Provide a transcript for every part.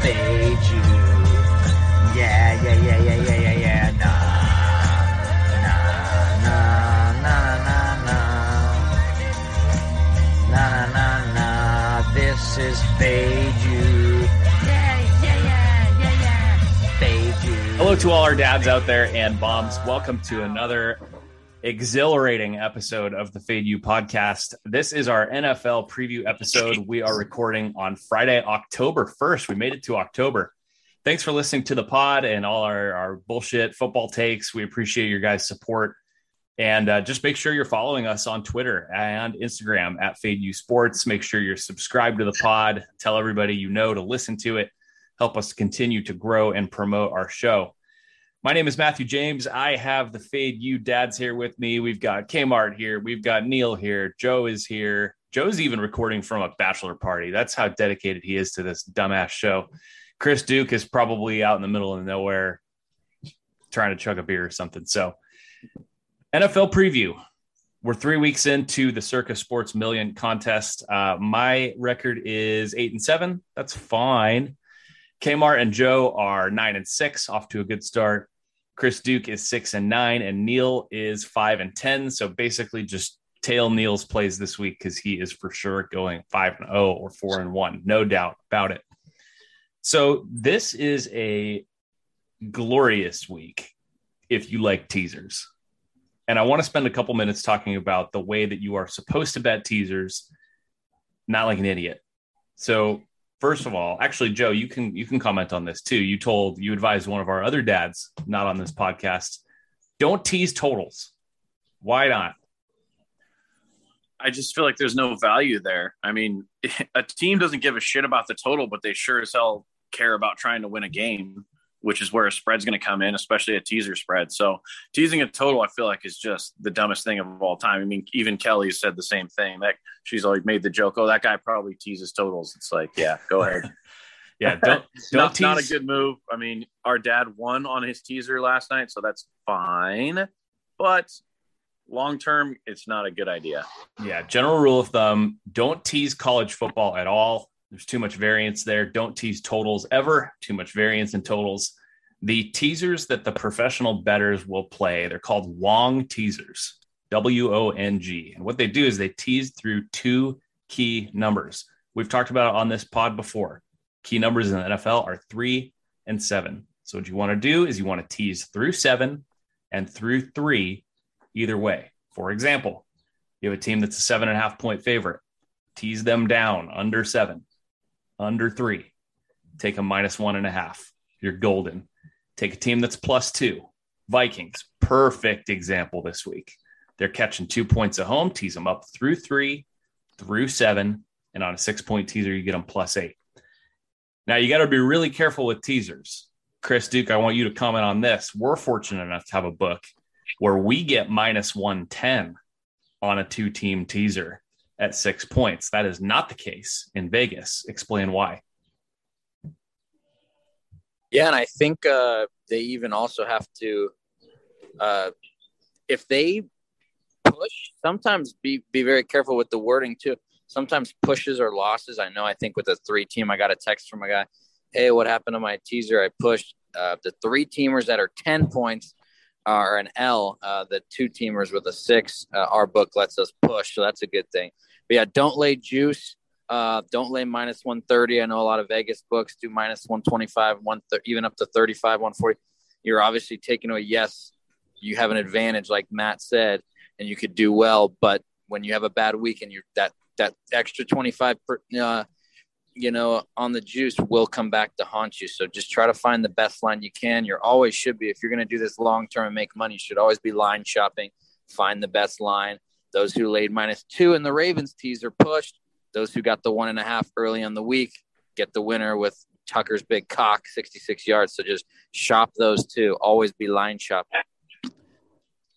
fade you. Yeah, yeah, yeah, yeah, yeah, yeah, yeah. Nah, nah, nah, nah, nah, nah, nah, nah, nah. This is fade you. Yeah, yeah, yeah, yeah. Hello to all our dads out there and moms. Welcome to another exhilarating episode of the Fade You podcast. This is our NFL preview episode. We are recording on Friday, October 1st. We made it to October. Thanks for listening to the pod and all our, our bullshit football takes. We appreciate your guys' support. And uh, just make sure you're following us on Twitter and Instagram at Fade You Sports. Make sure you're subscribed to the pod. Tell everybody you know to listen to it. Help us continue to grow and promote our show. My name is Matthew James. I have the Fade You dads here with me. We've got Kmart here. We've got Neil here. Joe is here. Joe's even recording from a bachelor party. That's how dedicated he is to this dumbass show. Chris Duke is probably out in the middle of nowhere trying to chug a beer or something. So, NFL preview. We're three weeks into the Circa Sports Million contest. Uh, my record is eight and seven. That's fine. Kmart and Joe are nine and six, off to a good start. Chris Duke is six and nine, and Neil is five and ten. So basically, just tail Neil's plays this week because he is for sure going five and zero or four and one, no doubt about it. So this is a glorious week if you like teasers, and I want to spend a couple minutes talking about the way that you are supposed to bet teasers, not like an idiot. So first of all, actually, Joe, you can you can comment on this too. You told you advised one of our other dads, not on this podcast, don't tease totals. Why not? I just feel like there's no value there. I mean, a team doesn't give a shit about the total, but they sure as hell care about trying to win a game, which is where a spread's going to come in, especially a teaser spread. So teasing a total, I feel like is just the dumbest thing of all time. I mean, even Kelly said the same thing. That she's always made the joke, "Oh, that guy probably teases totals." It's like, yeah, go ahead. yeah, don't don't not, tease. not a good move. I mean, our dad won on his teaser last night, so that's fine. But long term, it's not a good idea. Yeah, general rule of thumb: don't tease college football at all. There's too much variance there. Don't tease totals ever. Too much variance in totals. The teasers that the professional betters will play, they're called Wong teasers. W O N G. And what they do is they tease through two key numbers. We've talked about it on this pod before. Key numbers in the NFL are three and seven. So, what you want to do is you want to tease through seven and through three, either way. For example, you have a team that's a seven and a half point favorite, tease them down under seven, under three, take a minus one and a half. You're golden. Take a team that's plus two, Vikings, perfect example this week. They're catching two points at home, tease them up through three, through seven, and on a six point teaser, you get them plus eight. Now, you got to be really careful with teasers. Chris Duke, I want you to comment on this. We're fortunate enough to have a book where we get minus 110 on a two team teaser at six points. That is not the case in Vegas. Explain why. Yeah, and I think uh, they even also have to, uh, if they push, sometimes be be very careful with the wording too. Sometimes pushes or losses. I know. I think with the three team, I got a text from a guy. Hey, what happened to my teaser? I pushed uh, the three teamers that are ten points are an L. Uh, the two teamers with a six. Uh, our book lets us push, so that's a good thing. But yeah, don't lay juice. Uh, don't lay minus 130. I know a lot of Vegas books do minus 125, one even up to 35, 140. You're obviously taking away, yes, you have an advantage, like Matt said, and you could do well. But when you have a bad week and you're that, that extra 25, per, uh, you know, on the juice will come back to haunt you. So just try to find the best line you can. You're always should be, if you're going to do this long term and make money, you should always be line shopping, find the best line. Those who laid minus two in the Ravens teaser pushed those who got the one and a half early on the week get the winner with Tucker's big cock, 66 yards. So just shop those two. Always be line shop.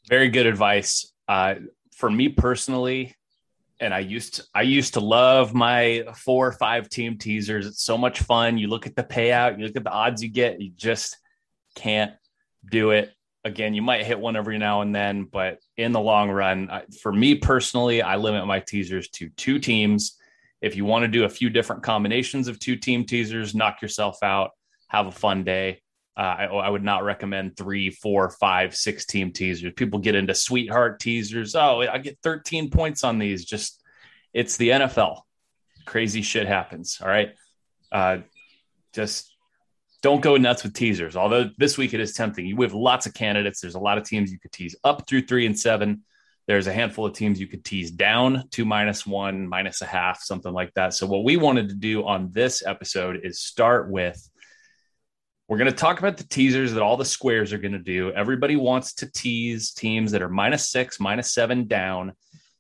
Very good advice. Uh, for me personally, and I used to, I used to love my four or five team teasers. It's so much fun. You look at the payout, you look at the odds you get, you just can't do it. Again, you might hit one every now and then, but in the long run, I, for me personally, I limit my teasers to two teams If you want to do a few different combinations of two team teasers, knock yourself out, have a fun day. Uh, I, I, would not recommend three, four, five, six team teasers. People get into sweetheart teasers. Oh, I get 13 points on these. Just it's the NFL. Crazy shit happens. All right. Uh, just don't go nuts with teasers. Although this week it is tempting. You have lots of candidates. There's a lot of teams you could tease up through three and seven. There's a handful of teams you could tease down to minus one, minus a half, something like that. So, what we wanted to do on this episode is start with we're going to talk about the teasers that all the squares are going to do. Everybody wants to tease teams that are minus six, minus seven down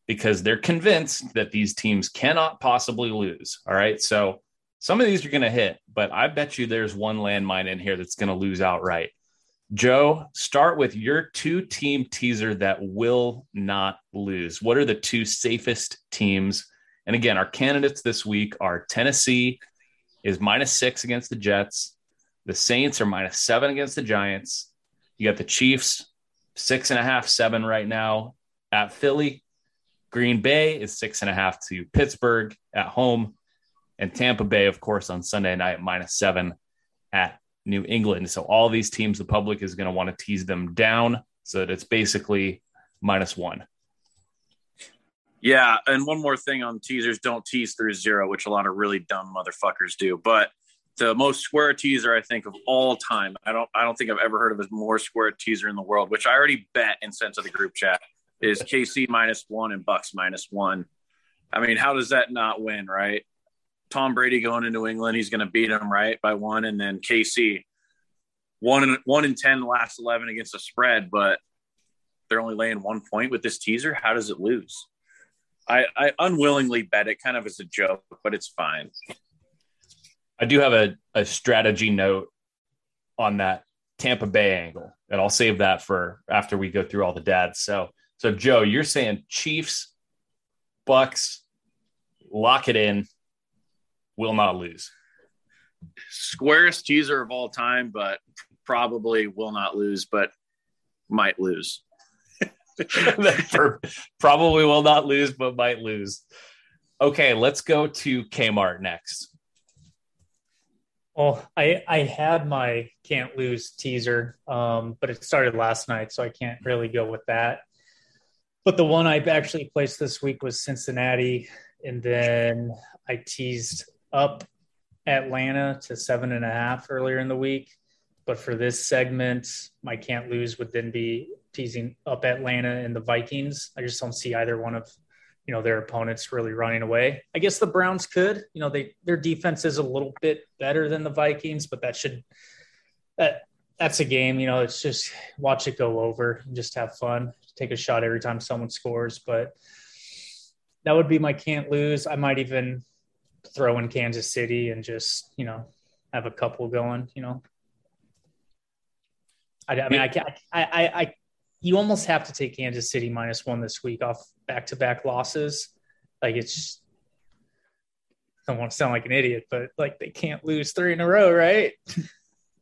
because they're convinced that these teams cannot possibly lose. All right. So, some of these are going to hit, but I bet you there's one landmine in here that's going to lose outright. Joe, start with your two team teaser that will not lose. What are the two safest teams? And again, our candidates this week are Tennessee is minus six against the Jets. The Saints are minus seven against the Giants. You got the Chiefs, six and a half, seven right now at Philly. Green Bay is six and a half to Pittsburgh at home. And Tampa Bay, of course, on Sunday night, minus seven at New England. So all these teams, the public is going to want to tease them down so that it's basically minus one. Yeah, and one more thing on teasers: don't tease through zero, which a lot of really dumb motherfuckers do. But the most square teaser I think of all time. I don't I don't think I've ever heard of a more square teaser in the world, which I already bet and sent to the group chat is KC minus one and Bucs minus one. I mean, how does that not win, right? Tom Brady going into England, he's going to beat him right by one, and then KC one in one in ten last eleven against the spread, but they're only laying one point with this teaser. How does it lose? I, I unwillingly bet it, kind of as a joke, but it's fine. I do have a, a strategy note on that Tampa Bay angle, and I'll save that for after we go through all the dads. So, so Joe, you're saying Chiefs, Bucs, lock it in will not lose. Squarest teaser of all time, but probably will not lose, but might lose. probably will not lose, but might lose. Okay, let's go to Kmart next. Well, I I had my can't lose teaser, um, but it started last night, so I can't really go with that. But the one I actually placed this week was Cincinnati, and then I teased up Atlanta to seven and a half earlier in the week. But for this segment, my can't lose would then be teasing up Atlanta and the Vikings. I just don't see either one of you know their opponents really running away. I guess the Browns could. You know, they their defense is a little bit better than the Vikings, but that should that that's a game. You know, it's just watch it go over and just have fun. Take a shot every time someone scores, but that would be my can't lose. I might even throw in Kansas City and just you know have a couple going. You know, I, I mean, I, I, I, I, you almost have to take Kansas City minus one this week off back to back losses. Like it's, I don't want to sound like an idiot, but like they can't lose three in a row, right?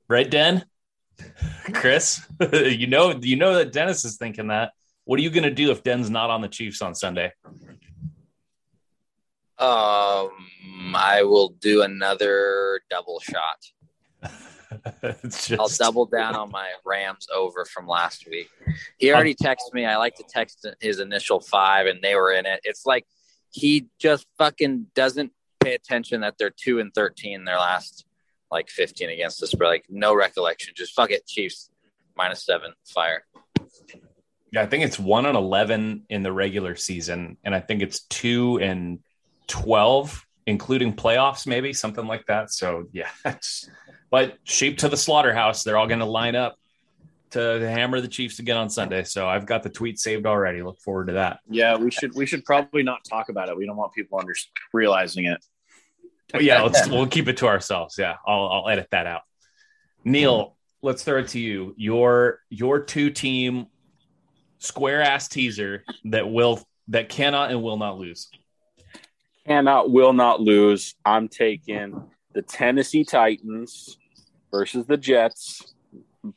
Right, Den? Chris, you know, you know that Dennis is thinking that. What are you going to do if Den's not on the Chiefs on Sunday? Um, I will do another double shot. just... I'll double down on my Rams over from last week. He already texted me. I like to text his initial five, and they were in it. It's like he just fucking doesn't pay attention that they're two and thirteen their last like fifteen against the spread. like no recollection. Just fuck it, Chiefs minus seven fire. Yeah, I think it's one and eleven in the regular season, and I think it's two and 12, including playoffs, maybe something like that. So, yeah, but sheep to the slaughterhouse. They're all going to line up to hammer the Chiefs again on Sunday. So I've got the tweet saved already. Look forward to that. Yeah, we should we should probably not talk about it. We don't want people under realizing it. But yeah, let's we'll keep it to ourselves. Yeah, I'll I'll edit that out. Neil, let's throw it to you. Your your two team square ass teaser that will that cannot and will not lose cannot, will not lose. I'm taking the Tennessee Titans versus the Jets.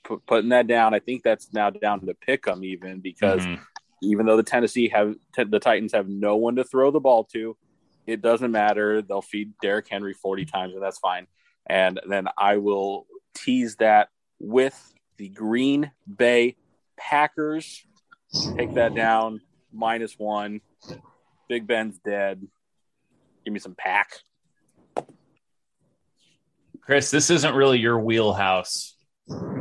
P- putting that down, I think that's now down to pick them even because mm-hmm. even though the Tennessee have t- the Titans have no one to throw the ball to, It doesn't matter. They'll feed Derrick Henry 40 times, and that's fine. And then I will tease that with the Green Bay Packers. Take that down, minus one. Big Ben's dead. Give me some pack. Chris, this isn't really your wheelhouse.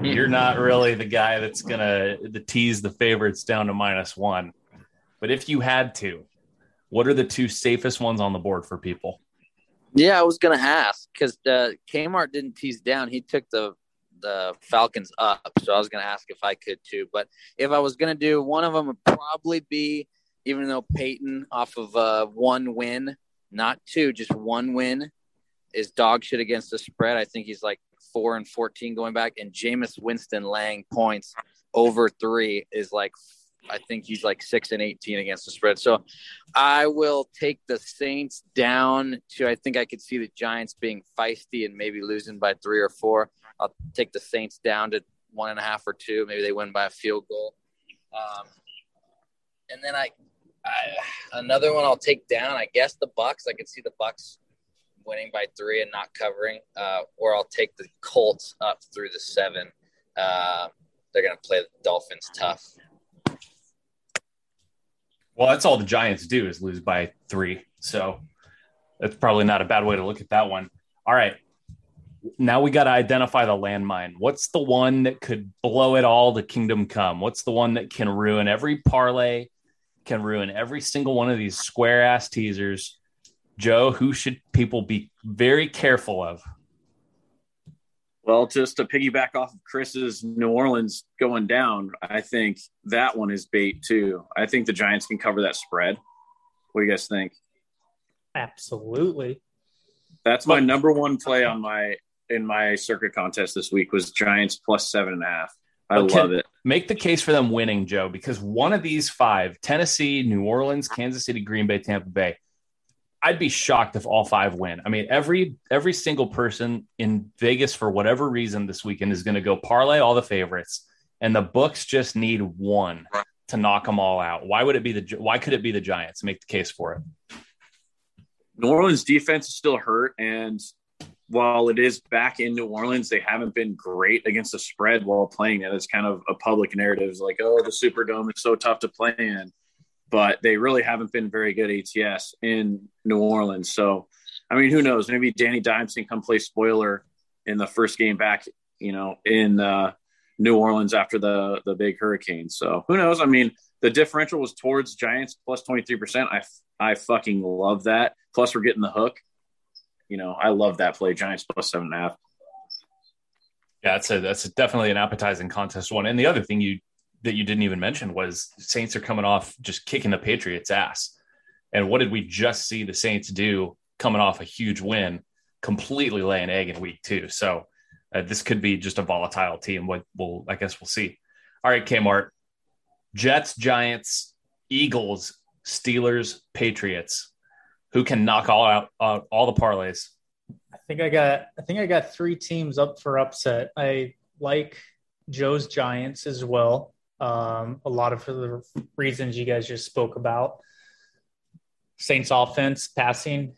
You're not really the guy that's gonna the tease the favorites down to minus one. But if you had to, what are the two safest ones on the board for people? Yeah, I was gonna ask because uh, Kmart didn't tease down; he took the the Falcons up. So I was gonna ask if I could too. But if I was gonna do one of them, would probably be even though Payton off of uh, one win, not two, just one win, is dog shit against the spread. I think he's like four and fourteen going back, and Jameis Winston laying points over three is like I think he's like six and eighteen against the spread. So I will take the Saints down to I think I could see the Giants being feisty and maybe losing by three or four. I'll take the Saints down to one and a half or two. Maybe they win by a field goal. Um, and then I, I another one I'll take down. I guess the Bucs. I could see the Bucs winning by three and not covering, uh, or I'll take the Colts up through the seven. Uh, they're going to play the Dolphins tough. Well, that's all the Giants do is lose by three. So that's probably not a bad way to look at that one. All right. Now we got to identify the landmine. What's the one that could blow it all to kingdom come? What's the one that can ruin every parlay, can ruin every single one of these square ass teasers? Joe, who should people be very careful of? Well, just to piggyback off of Chris's New Orleans going down, I think that one is bait too. I think the Giants can cover that spread. What do you guys think? Absolutely. That's my number one play on my in my Circa contest this week was Giants plus seven and a half. I Okay. love it. Make the case for them winning, Joe, because one of these five Tennessee, New Orleans, Kansas City, Green Bay, Tampa Bay I'd be shocked if all five win. I mean, every every single person in Vegas for whatever reason this weekend is going to go parlay all the favorites, and the books just need one to knock them all out. Why would it be the Why could it be the Giants? Make the case for it. New Orleans defense is still hurt, and while it is back in New Orleans, they haven't been great against the spread while playing it. It's kind of a public narrative, it's like, oh, the Superdome is so tough to play in, but they really haven't been very good ATS in New Orleans. So, I mean, who knows? Maybe Danny Dimes can come play spoiler in the first game back, you know, in uh, New Orleans after the the big hurricane. So, who knows? I mean, the differential was towards Giants plus twenty three percent. I I fucking love that. Plus, we're getting the hook. You know, I love that play. Giants plus seven and a half. Yeah, that's a that's definitely an appetizing contest one. And the other thing you that you didn't even mention was Saints are coming off just kicking the Patriots' ass. And what did we just see the Saints do coming off a huge win, completely lay an egg in week two? So uh, this could be just a volatile team. What we'll, I guess we'll see. All right, Kmart, Jets, Giants, Eagles, Steelers, Patriots. Who can knock all out uh, all the parlays? I think I got I think I got three teams up for upset. I like Joe's Giants as well. Um, a lot of the reasons you guys just spoke about. Saints offense passing,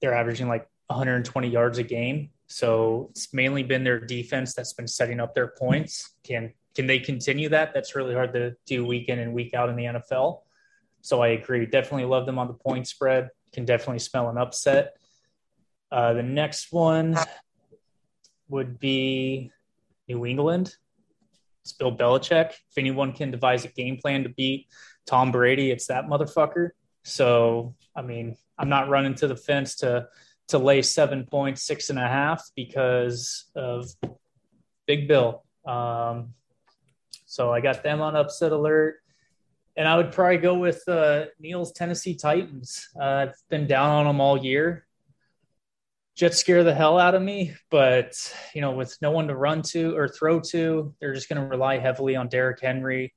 they're averaging like 120 yards a game. So it's mainly been their defense that's been setting up their points. Can can they continue that? That's really hard to do week in and week out in the NFL. So I agree. Definitely love them on the point spread. Can definitely smell an upset. Uh, the next one would be New England. It's Bill Belichick. If anyone can devise a game plan to beat Tom Brady, it's that motherfucker. So, I mean, I'm not running to the fence to to lay seven points, six and a half because of Big Bill. Um, so I got them on upset alert. And I would probably go with uh, Neil's Tennessee Titans. Uh, I've been down on them all year. Jets scare the hell out of me, but you know, with no one to run to or throw to, they're just going to rely heavily on Derrick Henry.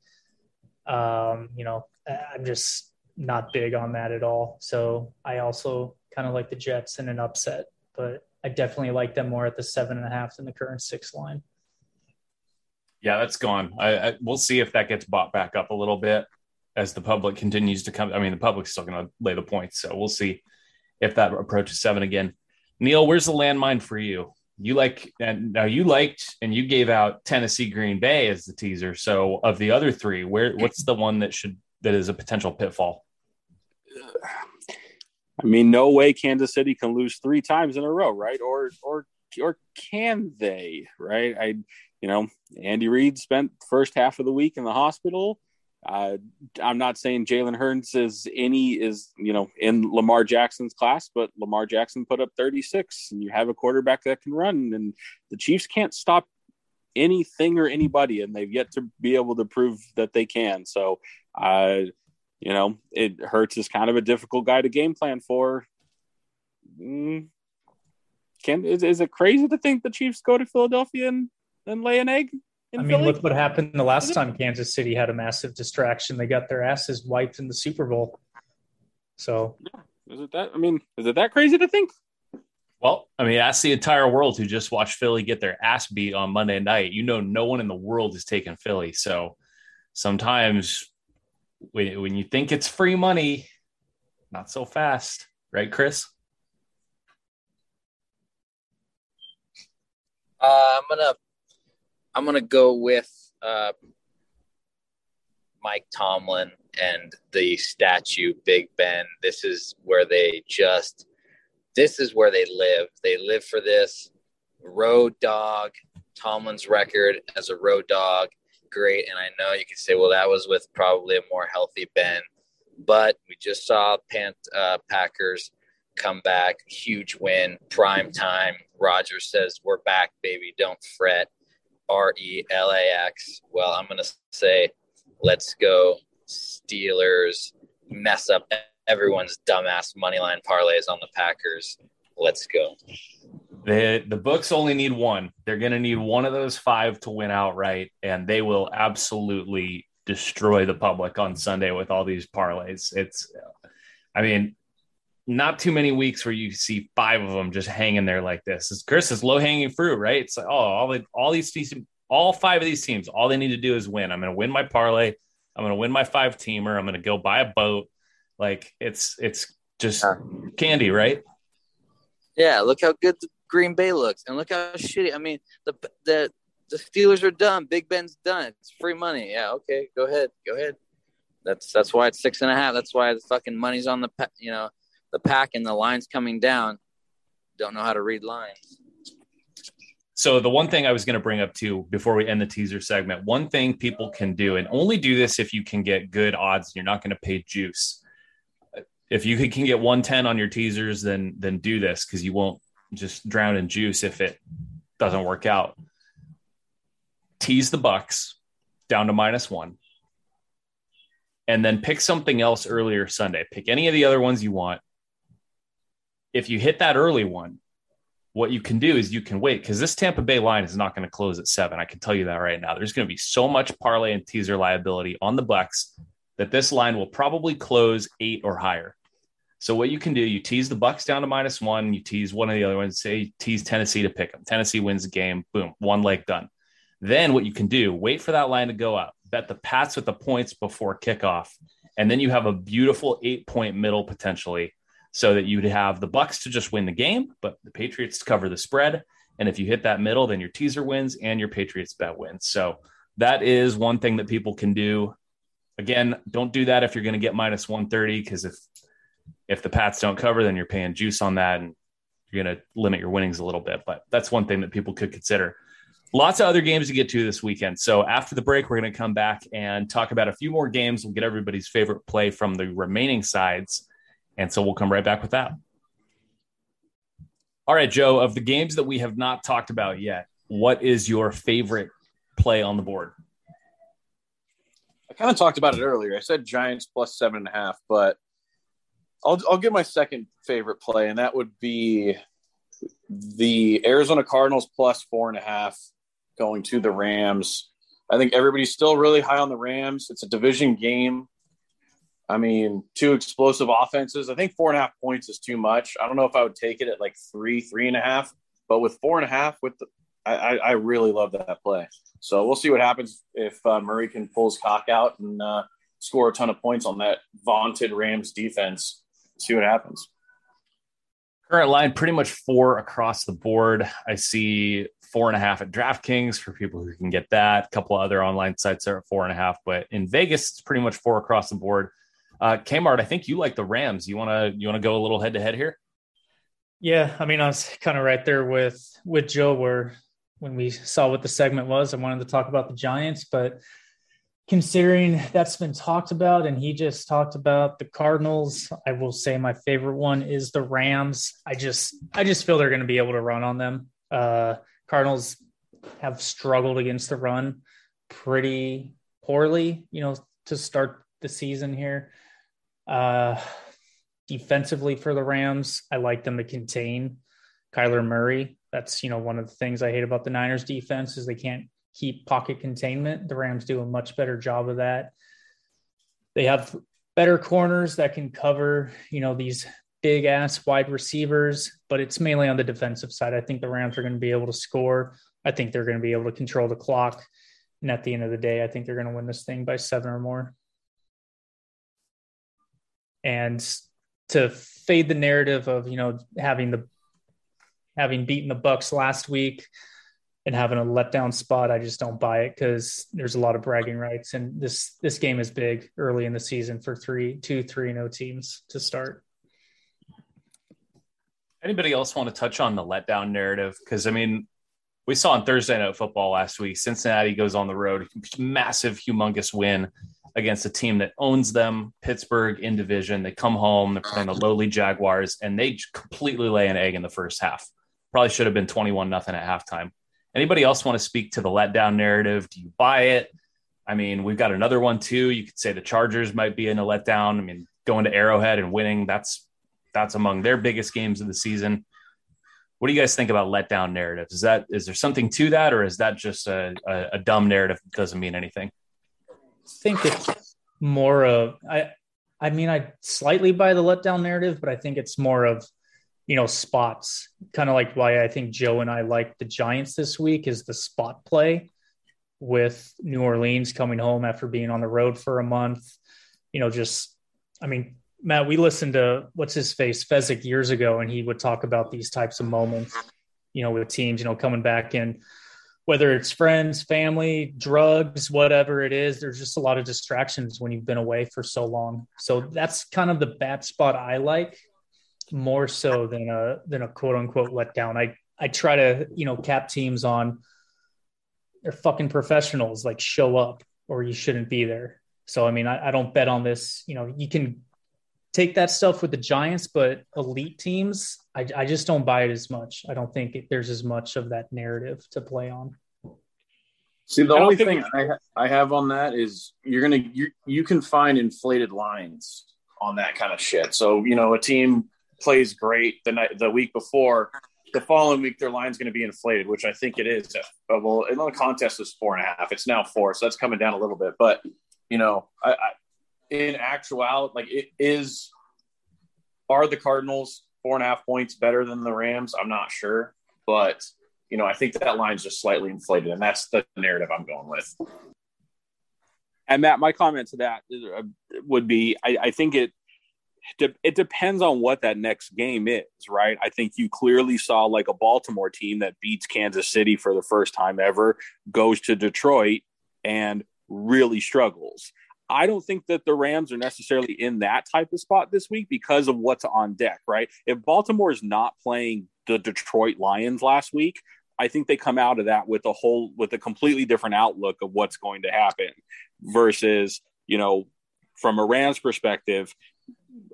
Um, you know, I'm just not big on that at all. So I also kind of like the Jets in an upset, but I definitely like them more at the seven and a half than the current six line. Yeah, that's gone. I, I, we'll see if that gets bought back up a little bit as the public continues to come. I mean, the public's still going to lay the points, so we'll see if that approaches seven again. Neil, where's the landmine for you? You like and now you liked and you gave out Tennessee Green Bay as the teaser. So of the other three, where what's the one that should that is a potential pitfall? I mean, no way Kansas City can lose three times in a row, right? Or or or can they? Right? I, you know, Andy Reid spent first half of the week in the hospital. Uh, I'm not saying Jalen Hurts is any is you know in Lamar Jackson's class, but Lamar Jackson put up 36, and you have a quarterback that can run, and the Chiefs can't stop anything or anybody, and they've yet to be able to prove that they can. So, uh, you know, it Hurts is kind of a difficult guy to game plan for. Mm, can is, is it crazy to think the Chiefs go to Philadelphia and, and lay an egg? I mean, Philly? look what happened the last time Kansas City had a massive distraction. They got their asses wiped in the Super Bowl. So, is it that? I mean, is it that crazy to think? Well, I mean, ask the entire world who just watched Philly get their ass beat on Monday night. You know, no one in the world is taking Philly. So sometimes when, when you think it's free money, not so fast, right, Chris? Uh, I'm gonna I'm gonna go with uh, Mike Tomlin and the statue Big Ben. This is where they just this is where they live. They live for this road dog. Tomlin's record as a road dog, great. And I know you could say, well, that was with probably a more healthy Ben, but we just saw Pant uh, Packers come back, huge win, prime time. Rodgers says, "We're back, baby. Don't fret." R E L A X. Well, I'm gonna say, let's go Steelers. Mess up everyone's dumbass money line parlays on the Packers. Let's go. The the books only need one. They're going to need one of those five to win outright, and they will absolutely destroy the public on Sunday with all these parlays. It's, I mean, not too many weeks where you see five of them just hanging there like this. It's Chris is low hanging fruit, right? It's like, oh, all the, all these teams, all five of these teams, all they need to do is win. I'm going to win my parlay. I'm going to win my five teamer. I'm going to go buy a boat. Like it's it's just candy, right? Yeah, look how good the Green Bay looks, and look how shitty. I mean, the the the Steelers are done. Big Ben's done. It's free money. Yeah, okay, go ahead, go ahead. That's that's why it's six and a half. That's why the fucking money's on the you know the pack and the lines coming down. Don't know how to read lines. So the one thing I was going to bring up too before we end the teaser segment, one thing people can do, and only do this if you can get good odds. You're not going to pay juice if you can get 110 on your teasers, then then do this because you won't just drown in juice if it doesn't work out. Tease the Bucs down to minus one, and then pick something else earlier Sunday. Pick any of the other ones you want. If you hit that early one, what you can do is you can wait because this Tampa Bay line is not going to close at seven. I can tell you that right now. There's going to be so much parlay and teaser liability on the Bucs that this line will probably close eight or higher. So what you can do, you tease the Bucs down to minus one, you tease one of the other ones, say tease Tennessee to pick them. Tennessee wins the game, boom, one leg done. Then what you can do, wait for that line to go up, bet the Pats with the points before kickoff, and then you have a beautiful eight point middle potentially, so that you'd have the Bucs to just win the game, but the Patriots to cover the spread. And if you hit that middle, then your teaser wins and your Patriots bet wins. So that is one thing that people can do. Again, don't do that if you're going to get minus 130 because if if the Pats don't cover, then you're paying juice on that and you're going to limit your winnings a little bit. But that's one thing that people could consider. Lots of other games to get to this weekend. So after the break, we're going to come back and talk about a few more games. We'll get everybody's favorite play from the remaining sides. And so we'll come right back with that. All right, Joe, of the games that we have not talked about yet, what is your favorite play on the board? I kind of talked about it earlier. I said Giants plus seven and a half, but I'll I'll give my second favorite play, and that would be the Arizona Cardinals plus four and a half going to the Rams. I think everybody's still really high on the Rams. It's a division game. I mean, two explosive offenses. I think four and a half points is too much. I don't know if I would take it at like three, three and a half, but with four and a half, with the, I, I really love that play. So we'll see what happens if uh, Murray can pull his cock out and uh, score a ton of points on that vaunted Rams defense see what happens. Current line pretty much four across the board. I see four and a half at DraftKings for people who can get that. A couple of other online sites are at four and a half, but in Vegas, it's pretty much four across the board. Uh, Kmart, I think you like the Rams. You want to you want to go a little head to head here? Yeah, I mean, I was kind of right there with with Joe where when we saw what the segment was, I wanted to talk about the Giants, but considering that's been talked about and he just talked about the Cardinals, I will say my favorite one is the Rams. I just I just feel they're going to be able to run on them. Uh, Cardinals have struggled against the run pretty poorly, you know, to start the season here. Uh, defensively for the Rams, I like them to contain Kyler Murray. That's, you know, one of the things I hate about the Niners defense is they can't keep pocket containment. The Rams do a much better job of that. They have better corners that can cover, you know, these big ass wide receivers, but it's mainly on the defensive side. I think the Rams are going to be able to score. I think they're going to be able to control the clock. And at the end of the day, I think they're going to win this thing by seven or more. And to fade the narrative of, you know, having the having beaten the Bucs last week and having a letdown spot, I just don't buy it because there's a lot of bragging rights. And this this game is big early in the season for three, two, three, no teams to start. Anybody else want to touch on the letdown narrative? Because I mean, we saw on Thursday Night Football last week, Cincinnati goes on the road, massive, humongous win against a team that owns them, Pittsburgh in division. They come home, they're playing the lowly Jaguars, and they completely lay an egg in the first half. Probably should have been 21 nothing at halftime. Anybody else want to speak to the letdown narrative? Do you buy it? I mean, we've got another one too. You could say the Chargers might be in a letdown. I mean, going to Arrowhead and winning, that's that's among their biggest games of the season. What do you guys think about letdown narratives? Is that is there something to that, or is that just a, a, a dumb narrative that doesn't mean anything? Think it's more of I I mean I slightly buy the letdown narrative, but I think it's more of you know spots. Kind of like why I think Joe and I like the Giants this week is the spot play with New Orleans coming home after being on the road for a month. You know, just I mean, Matt, we listened to what's his face Fezzik years ago, and he would talk about these types of moments, you know, with teams, you know, coming back in, whether it's friends, family, drugs, whatever it is. There's just a lot of distractions when you've been away for so long. So that's kind of the bad spot I like more so than a than a quote unquote letdown. I I try to you know cap teams on they're fucking professionals. Like show up or you shouldn't be there. So I mean I, I don't bet on this. You know you can take that stuff with the Giants, but elite teams, I, I just don't buy it as much. I don't think it, there's as much of that narrative to play on. See, the only thing I, ha- I have on that is you're gonna you you can find inflated lines on that kind of shit. So you know, a team plays great the night the week before, the following week their line's going to be inflated, which I think it is. But well, in the contest was four and a half. It's now four, so that's coming down a little bit. But you know, I, I in actuality, like it is, are the Cardinals four and a half points better than the Rams? I'm not sure, but you know, I think that line's just slightly inflated, and that's the narrative I'm going with. And Matt, my comment to that uh, would be, I, I think it it depends on what that next game is, right? I think you clearly saw like a Baltimore team that beats Kansas City for the first time ever, goes to Detroit and really struggles. I don't think that the Rams are necessarily in that type of spot this week because of what's on deck, right? If Baltimore is not playing the Detroit Lions last week, I think they come out of that with a whole with a completely different outlook of what's going to happen versus, you know, from a Rams perspective,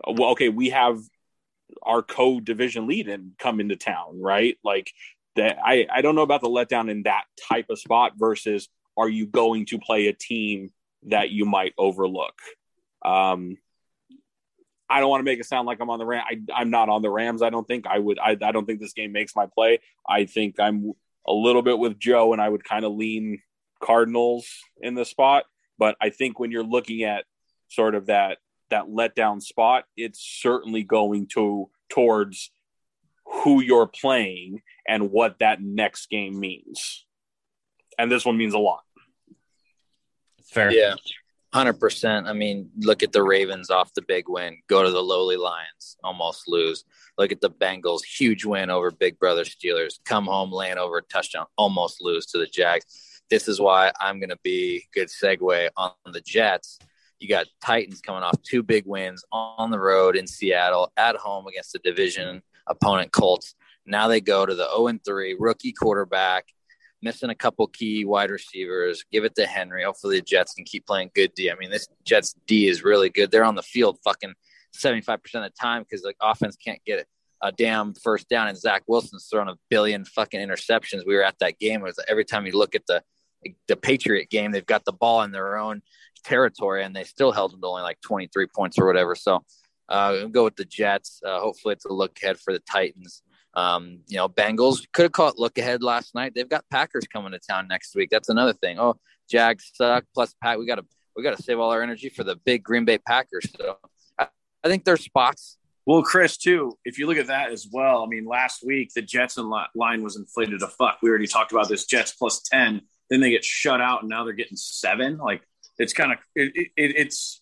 well, okay, we have our co-division lead and come into town, right? Like that I, I don't know about the letdown in that type of spot versus are you going to play a team that you might overlook. Um, I don't want to make it sound like I'm on the Ram. I, am not on the Rams. I don't think I would. I, I don't think this game makes my play. I think I'm a little bit with Joe, and I would kind of lean Cardinals in the spot. But I think when you're looking at sort of that that letdown spot, it's certainly going to towards who you're playing and what that next game means. And this one means a lot. Fair. Yeah. Hundred percent. I mean, look at the Ravens off the big win. Go to the lowly Lions, almost lose. Look at the Bengals, huge win over Big Brother Steelers. Come home, land over touchdown, almost lose to the Jags. This is why I'm going to be good segue on the Jets. You got Titans coming off two big wins on the road in Seattle, at home against the division opponent Colts. Now they go to the 0 3 rookie quarterback missing a couple key wide receivers. Give it to Henry. Hopefully the Jets can keep playing good D. I mean, this Jets D is really good. They're on the field fucking 75% of the time because the offense can't get a damn first down. And Zach Wilson's thrown a billion fucking interceptions. We were at that game. It was every time you look at the the Patriot game, they've got the ball in their own territory and they still held them to only like 23 points or whatever. So uh, go with the Jets. Uh, hopefully it's a look ahead for the Titans. Um, you know, Bengals could have caught look ahead last night. They've got Packers coming to town next week. That's another thing. Oh, Jags suck. Plus, Pat, We got to we got to save all our energy for the big Green Bay Packers. So, I, I think there's spots. Well, Chris, too. If you look at that as well, I mean, last week the Jets and line was inflated to fuck. We already talked about this Jets plus ten. Then they get shut out, and now they're getting seven. Like it's kind of it, it, it's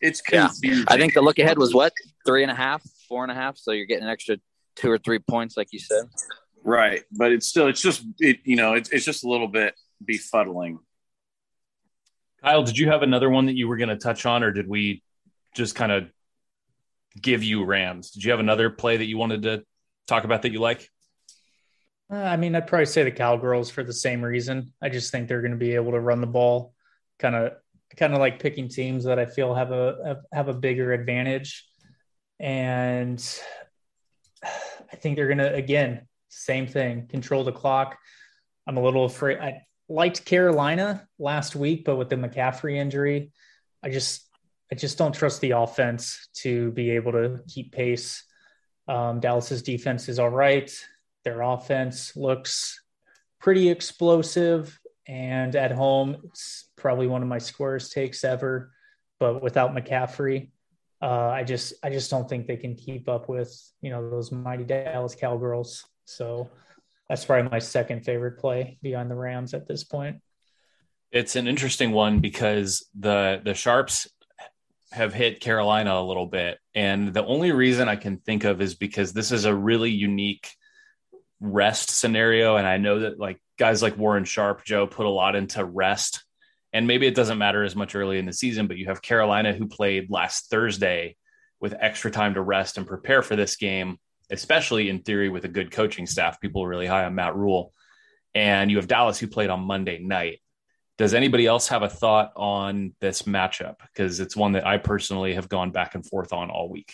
it's confusing. Yeah. I think the look ahead was what three and a half, four and a half. So you're getting an extra two or three points, like you said. Right, but it's still it's just it you know it's it's just a little bit befuddling. Kyle, did you have another one that you were going to touch on, or did we just kind of give you Rams? Did you have another play that you wanted to talk about that you like? Uh, I mean, I'd probably say the Cowgirls for the same reason. I just think they're going to be able to run the ball, kind of, kind of like picking teams that I feel have a have a bigger advantage. And I think they're going to, again, same thing, control the clock. I'm a little afraid. I liked Carolina last week, but with the McCaffrey injury, I just, I just don't trust the offense to be able to keep pace. Um, Dallas's defense is all right. Their offense looks pretty explosive. And at home, it's probably one of my squarest takes ever. But without McCaffrey, uh, I just I just don't think they can keep up with you know those mighty Dallas Cowgirls. So that's probably my second favorite play beyond the Rams at this point. It's an interesting one because the the Sharps have hit Carolina a little bit, and the only reason I can think of is because this is a really unique rest scenario, and I know that like guys like Warren Sharp, Joe put a lot into rest and maybe it doesn't matter as much early in the season, but you have Carolina who played last Thursday with extra time to rest and prepare for this game, especially in theory with a good coaching staff. People are really high on Matt Rhule. And you have Dallas who played on Monday night. Does anybody else have a thought on this matchup? Because it's one that I personally have gone back and forth on all week.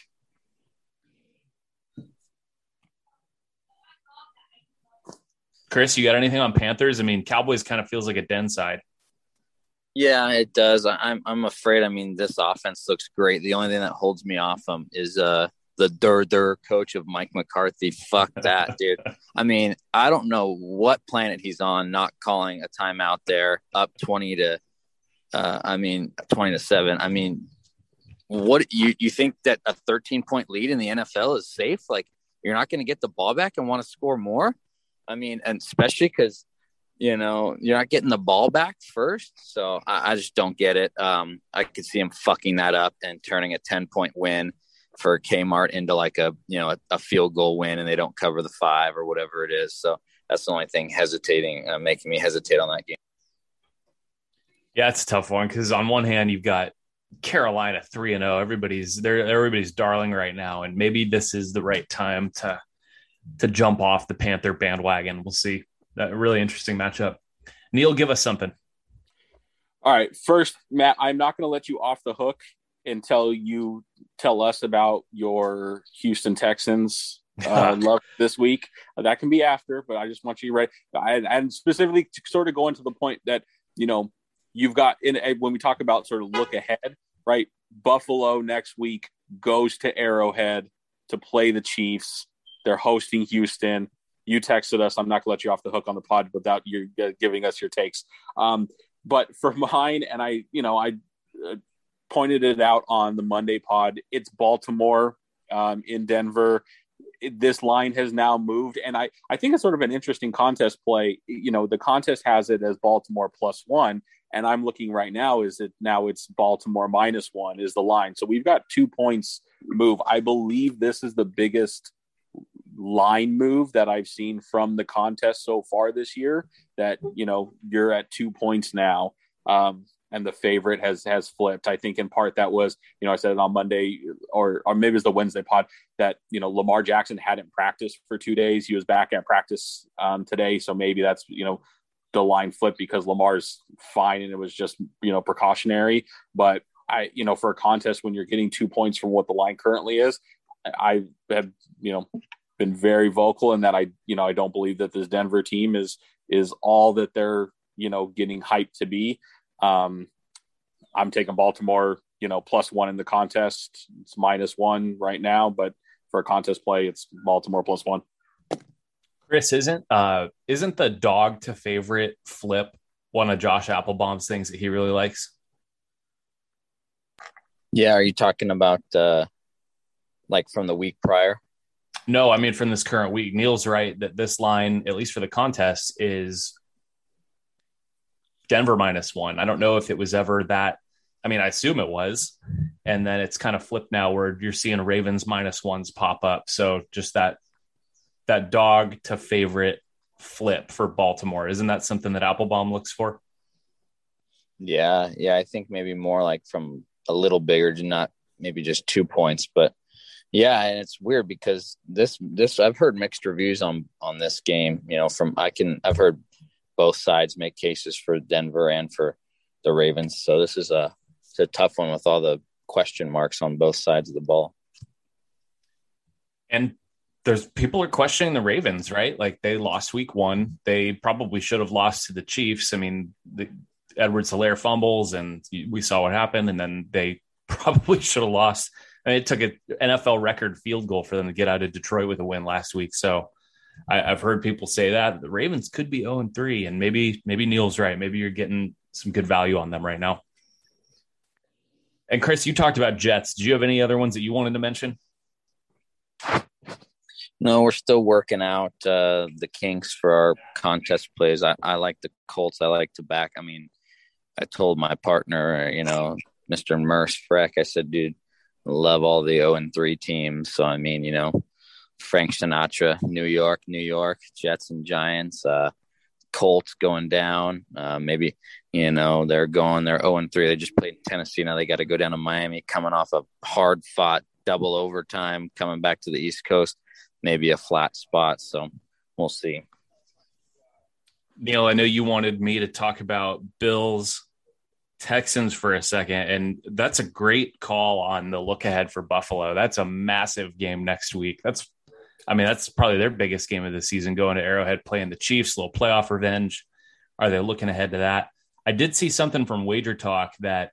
Chris, you got anything on Panthers? I mean, Cowboys kind of feels like a den side. Yeah, it does. I'm I'm afraid. I mean, this offense looks great. The only thing that holds me off them is uh the dur dur coach of Mike McCarthy. Fuck that, dude. I mean, I don't know what planet he's on, not calling a timeout there, up twenty to, uh, I mean, twenty to seven. I mean, what you you think that a thirteen point lead in the NFL is safe? Like, you're not going to get the ball back and want to score more. I mean, and especially because you know, you're not getting the ball back first. So I, I just don't get it. Um, I could see him fucking that up and turning a 10 point win for Kmart into like a, you know, a, a, field goal win and they don't cover the five or whatever it is. So that's the only thing hesitating, uh, making me hesitate on that game. Yeah, it's a tough one because on one hand, you've got Carolina 3 and 0. Everybody's they're everybody's darling right now. And maybe this is the right time to to jump off the Panther bandwagon. We'll see a really interesting matchup. Neil, give us something. All right. First, Matt, I'm not going to let you off the hook until you tell us about your Houston Texans uh, love this week. That can be after, but I just want you to write. and specifically to sort of go into the point that, you know, you've got in when we talk about sort of look ahead, right? Buffalo next week goes to Arrowhead to play the Chiefs. They're hosting Houston you texted us. I'm not going to let you off the hook on the pod without you uh, giving us your takes. Um, but for mine, and I, you know, I uh, pointed it out on the Monday pod. It's Baltimore um, in Denver. It, this line has now moved, and I, I think it's sort of an interesting contest play. You know, the contest has it as Baltimore plus one, and I'm looking right now is it now it's Baltimore minus one is the line. So we've got two points move. I believe this is the biggest line move that I've seen from the contest so far this year. That you know you're at two points now. Um, and the favorite has has flipped. I think in part that was, you know, I said it on Monday or or maybe it was the Wednesday pod that you know Lamar Jackson hadn't practiced for two days. He was back at practice um, today, so maybe that's you know the line flip because Lamar's fine and it was just you know precautionary. But I you know for a contest when you're getting two points from what the line currently is, I have you know been very vocal in that I you know I don't believe that this Denver team is is all that they're you know getting hyped to be um, I'm taking Baltimore, you know, plus one in the contest. It's minus one right now, but for a contest play, it's Baltimore plus one. Chris, isn't uh isn't the dog to favorite flip one of Josh Appelbaum's things that he really likes? Yeah, are you talking about uh like from the week prior? No, I mean from this current week. Neil's right that this line, at least for the contest, is Denver minus one. I don't know if it was ever that. I mean, I assume it was. And then it's kind of flipped now where you're seeing Ravens minus ones pop up. So just that that dog to favorite flip for Baltimore. Isn't that something that Appelbaum looks for? Yeah, yeah, I think maybe more like from a little bigger, not maybe just two points, but yeah, and it's weird because this this I've heard mixed reviews on on this game. You know, from I can I've heard both sides make cases for Denver and for the Ravens. So this is a it's a tough one with all the question marks on both sides of the ball. And there's people are questioning the Ravens, right? Like they lost week one. They probably should have lost to the Chiefs. I mean, the, Edwards-Helaire fumbles and we saw what happened. And then they probably should have lost. Mean, it took an NFL record field goal for them to get out of Detroit with a win last week. So I, have heard people say that the Ravens could be 0 and 3, and maybe maybe Neil's right. Maybe you're getting some good value on them right now. And Chris, you talked about Jets. Do you have any other ones that you wanted to mention? No, we're still working out uh, the kinks for our contest plays. I, I like the Colts. I like to back. I mean, I told my partner, you know, Mr. Merce Freck, I said, dude, love all the 0 and 3 teams. So, I mean, you know, Frank Sinatra, New York, New York, Jets and Giants, uh, Colts going down. Uh, maybe, you know, they're going, they're 0 and 3. They just played in Tennessee. Now they got to go down to Miami, coming off a hard fought double overtime, coming back to the East Coast, maybe a flat spot. So we'll see. Neil, I know you wanted me to talk about Bills Texans for a second, and that's a great call on the look ahead for Buffalo. That's a massive game next week. That's I mean, that's probably their biggest game of the season going to Arrowhead playing the Chiefs, little playoff revenge. Are they looking ahead to that? I did see something from Wager Talk that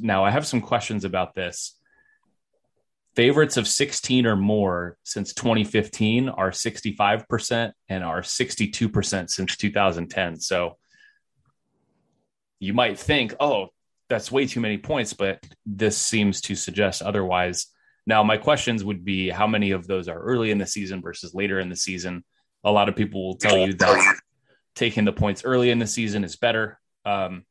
now I have some questions about this. Favorites of 16 or more since 2015 are 65% and are 62% since 2010. So you might think, oh, that's way too many points, but this seems to suggest otherwise. Now, my questions would be how many of those are early in the season versus later in the season? A lot of people will tell you that taking the points early in the season is better. Um,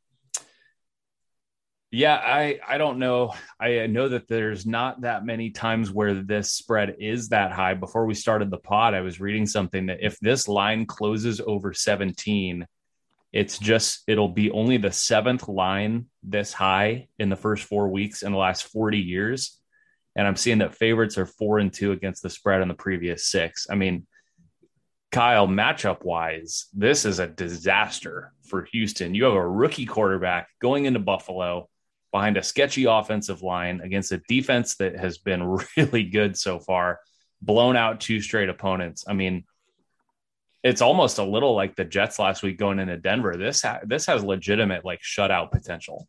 yeah, I I don't know. I know that there's not that many times where this spread is that high. Before we started the pod, I was reading something that if this line closes over 17, it's just it'll be only the seventh line this high in the first four weeks in the last 40 years and I'm seeing that favorites are four and two against the spread on the previous six. I mean, Kyle, matchup wise, this is a disaster for Houston. You have a rookie quarterback going into Buffalo behind a sketchy offensive line against a defense that has been really good so far, blown out two straight opponents. I mean, it's almost a little like the Jets last week going into Denver. This ha- this has legitimate like shutout potential.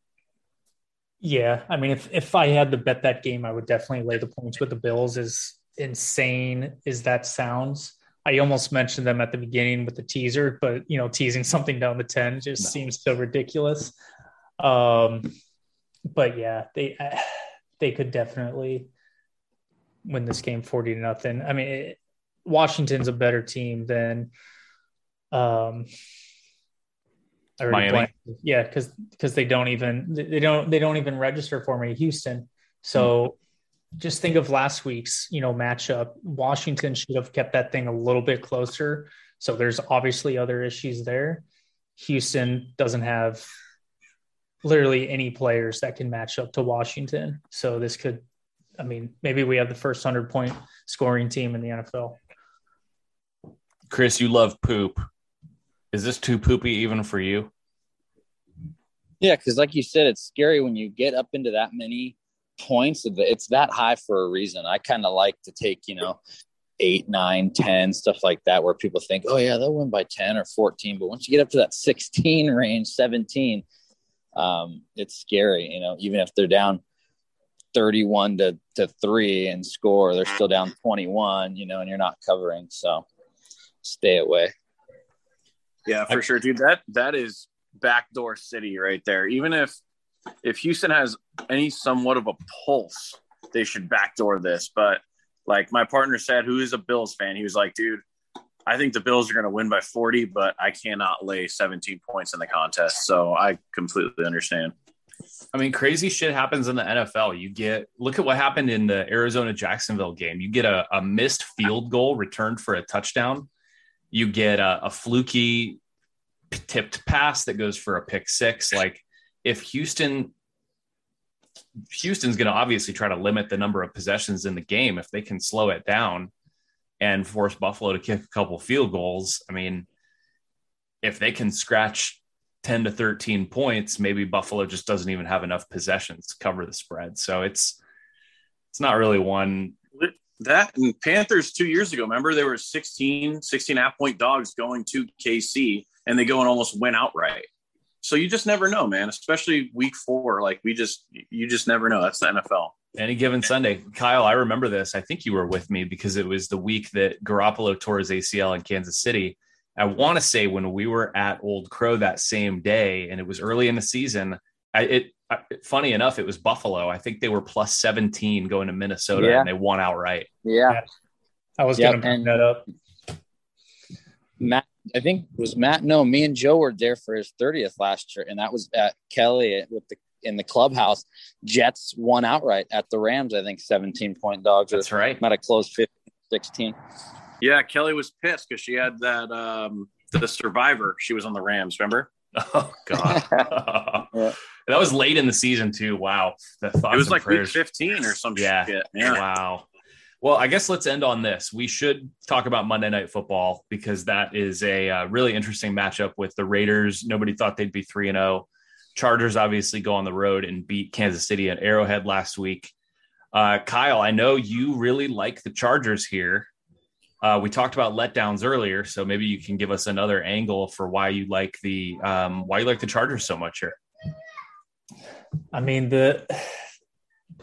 Yeah, I mean, if if I had to bet that game, I would definitely lay the points with the Bills. As insane as that sounds, I almost mentioned them at the beginning with the teaser, but you know, teasing something down the ten just no. seems so ridiculous. Um, but yeah, they they could definitely win this game forty to nothing. I mean, it, Washington's a better team than um Miami? blanked. Yeah, because because they don't even they don't they don't even register for me. Houston. So just think of last week's you know matchup. Washington should have kept that thing a little bit closer. So there's obviously other issues there. Houston doesn't have literally any players that can match up to Washington. So this could, I mean, maybe we have the first hundred point scoring team in the NFL. Chris, you love poop. Is this too poopy even for you? Yeah, because like you said, it's scary when you get up into that many points. It's that high for a reason. I kind of like to take, you know, eight, nine, 10, stuff like that, where people think, oh, yeah, they'll win by 10 or 14. But once you get up to that 16 range, 17, um, it's scary. You know, even if they're down 31 to, to three and score, they're still down 21, you know, and you're not covering. So stay away. Yeah, for sure, dude. That that is backdoor city right there. Even if if Houston has any somewhat of a pulse, they should backdoor this. But like my partner said, who is a Bills fan, he was like, dude, I think the Bills are going to win by 40, but I cannot lay 17 points in the contest. So I completely understand. I mean, crazy shit happens in the NFL. You get look at what happened in the Arizona Jacksonville game. You get a, a missed field goal returned for a touchdown. You get a, a fluky tipped pass that goes for a pick six. Like if Houston Houston's going to obviously try to limit the number of possessions in the game if they can slow it down and force Buffalo to kick a couple field goals. I mean, if they can scratch 10 to 13 points, maybe Buffalo just doesn't even have enough possessions to cover the spread. So it's it's not really one that and Panthers two years ago, remember they were 16, 16 half point dogs going to KC and they go and almost win outright. So you just never know, man, especially week four. Like we just, you just never know. That's the NFL. any given Sunday. Kyle, I remember this. I think you were with me because it was the week that Garoppolo tore his ACL in Kansas City. I want to say when we were at Old Crow that same day, and it was early in the season. I, it funny enough, it was Buffalo. I think they were plus seventeen going to Minnesota, Yeah. and they won outright. Yeah. I was Yep, going to bring that up. Matt, I think it was Matt. No, me and Joe were there for his 30th last year, and that was at Kelly with the in the clubhouse. Jets won outright at the Rams. I think 17 point dogs. That's right. Might have closed 15, 16. Yeah. Kelly was pissed because she had that, um, the survivor. She was on the Rams. Remember? Oh God, Yeah. that was late in the season too. Wow, the thoughts it was like prayers. week 15 or some Yeah. shit. Yeah. Wow. Well, I guess let's end on this. We should talk about Monday Night Football because that is a uh, really interesting matchup with the Raiders. Nobody thought they'd be 3 and 0. Chargers obviously go on the road and beat Kansas City at Arrowhead last week. Uh, Kyle, I know you really like the Chargers here. Uh, we talked about letdowns earlier, so maybe you can give us another angle for why you like the um, why you like the Chargers so much here. I mean the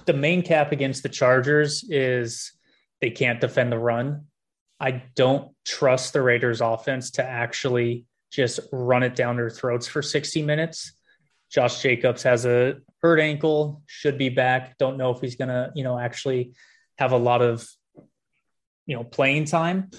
the main cap against the Chargers is they can't defend the run. I don't trust the Raiders offense to actually just run it down their throats for 60 minutes. Josh Jacobs has a hurt ankle, should be back. Don't know if he's going to, you know, actually have a lot of you know, playing time.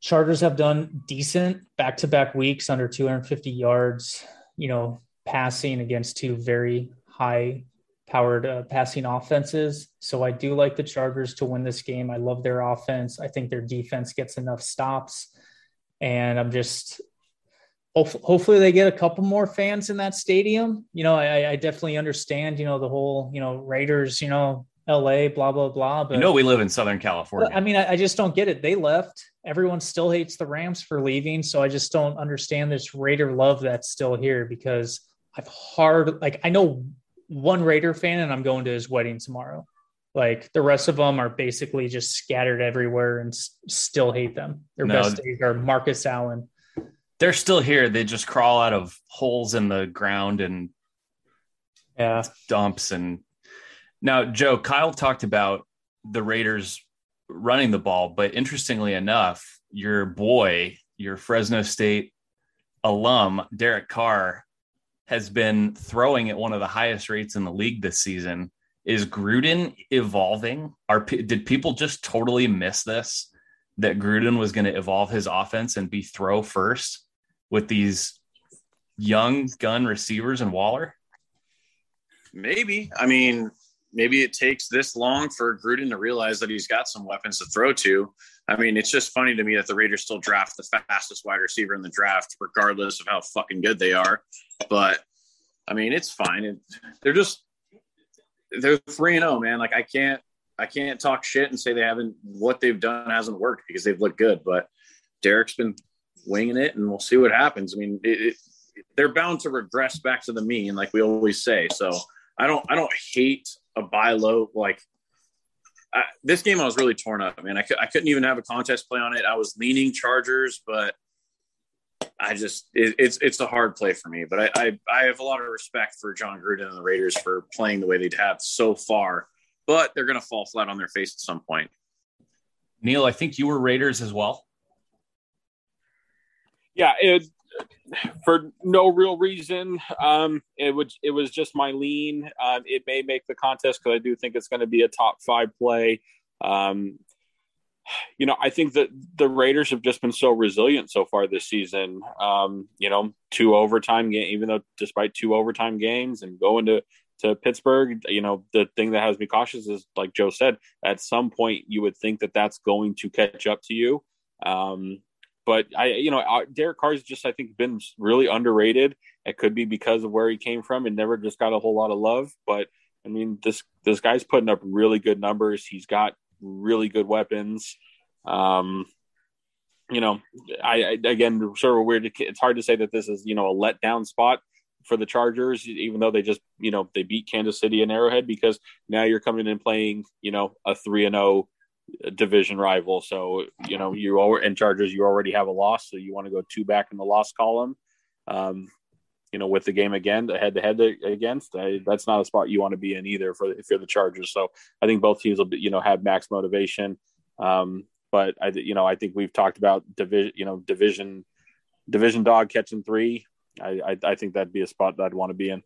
Chargers have done decent back-to-back weeks under 250 yards, you know, passing against two very high powered uh, passing offenses. So I do like the Chargers to win this game. I love their offense. I think their defense gets enough stops. And I'm just hopefully they get a couple more fans in that stadium. You know, I, I definitely understand, you know, the whole, you know, Raiders, you know, LA, blah, blah, blah. But You know, we live in Southern California. I mean, I, I just don't get it. They left. Everyone still hates the Rams for leaving. So I just don't understand this Raider love that's still here because I've hard, like, I know one Raider fan and I'm going to his wedding tomorrow. Like the rest of them are basically just scattered everywhere and s- still hate them. Their No. best days are Marcus Allen. They're still here. They just crawl out of holes in the ground and Yeah. dumps. And now, Joe, Kyle talked about the Raiders running the ball, but interestingly enough, your boy, your Fresno State alum, Derek Carr, has been throwing at one of the highest rates in the league this season. Is Gruden evolving? Are did people just totally miss this? That Gruden was going to evolve his offense and be throw first with these young gun receivers and Waller? Maybe. I mean, maybe it takes this long for Gruden to realize that he's got some weapons to throw to. I mean, it's just funny to me that the Raiders still draft the fastest wide receiver in the draft, regardless of how fucking good they are. But I mean, it's fine. It, they're just they're three and zero, man. Like I can't I can't talk shit and say they haven't what they've done hasn't worked because they've looked good. But Derek's been winging it, and we'll see what happens. I mean, it, it, they're bound to regress back to the mean, like we always say. So I don't I don't hate a buy low like. I, this game I was really torn up, man. I, I couldn't even have a contest play on it. I was leaning Chargers, but I just it, it's it's a hard play for me. But I, I, I have a lot of respect for Jon Gruden and the Raiders for playing the way they have so far. But they're going to fall flat on their face at some point. Neil, I think you were Raiders as well. Yeah, it, for no real reason. Um, it it was just my lean. Um, it may make the contest because I do think it's going to be a top five play. Um, you know, I think that the Raiders have just been so resilient so far this season. Um, you know, two overtime game, even though despite two overtime games and going to to Pittsburgh, you know, the thing that has me cautious is like Joe said, at some point you would think that that's going to catch up to you. Um, but I, you know, Derek Carr's just I think been really underrated. It could be because of where he came from and never just got a whole lot of love. But I mean, this this guy's putting up really good numbers. He's got really good weapons. Um, you know, I, I again sort of weird. It's hard to say that this is you know a letdown spot for the Chargers, even though they just you know they beat Kansas City and Arrowhead because now you're coming in playing you know a three and zero oh division rival. So you know you already in Chargers you already have a loss, so you want to go two back in the loss column. Um, you know, with the game again, the head to head against, I, that's not a spot you want to be in either for if you're the Chargers. So I think both teams will, be, you know, have max motivation. Um, but I, you know, I think we've talked about division, you know, division, division dog catching three. I, I, I think that'd be a spot that I'd want to be in.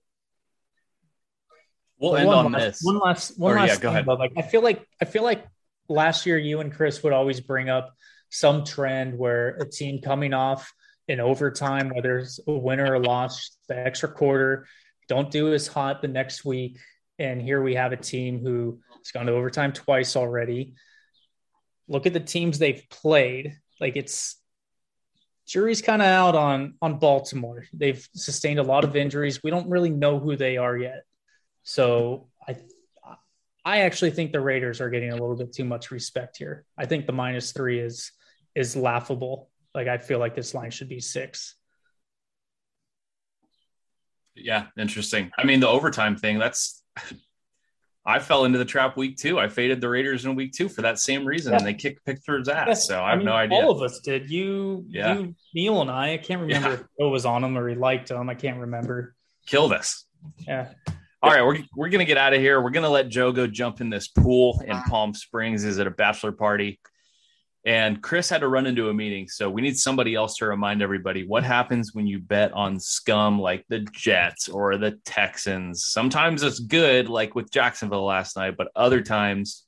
We'll well, end one on last, this. One last, one or, last. Yeah, go ahead. About, like, I feel like, I feel like last year you and Chris would always bring up some trend where a team coming off in overtime, whether it's a winner or a loss, the extra quarter, don't do as hot the next week. And here we have a team who has gone to overtime twice already. Look at the teams they've played. Like it's jury's kind of out on on Baltimore. They've sustained a lot of injuries. We don't really know who they are yet. So I I actually think the Raiders are getting a little bit too much respect here. I think the minus three is is laughable. Like I feel like this line should be six. Yeah, interesting. I mean, the overtime thing, that's I fell into the trap week two. I faded the Raiders in week two for that same reason, yeah. and they kicked Pittsburgh's ass. Yeah. So I have I mean, no idea. All of us did. You, yeah. you, Neil, and I. I can't remember yeah. if Joe was on them or he liked them. I can't remember. Killed us. Yeah. All right, we're, we're gonna get out of here. We're gonna let Joe go jump in this pool in Palm Springs. Is at a bachelor party? And Chris had to run into a meeting. So we need somebody else to remind everybody what happens when you bet on scum like the Jets or the Texans. Sometimes it's good, like with Jacksonville last night, but other times.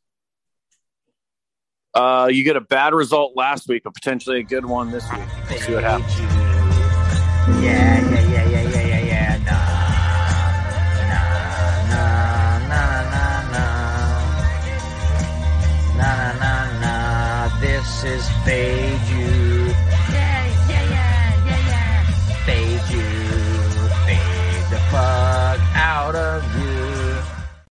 Uh, you get a bad result last week, but potentially a good one this week. We'll see what happens. Yeah, they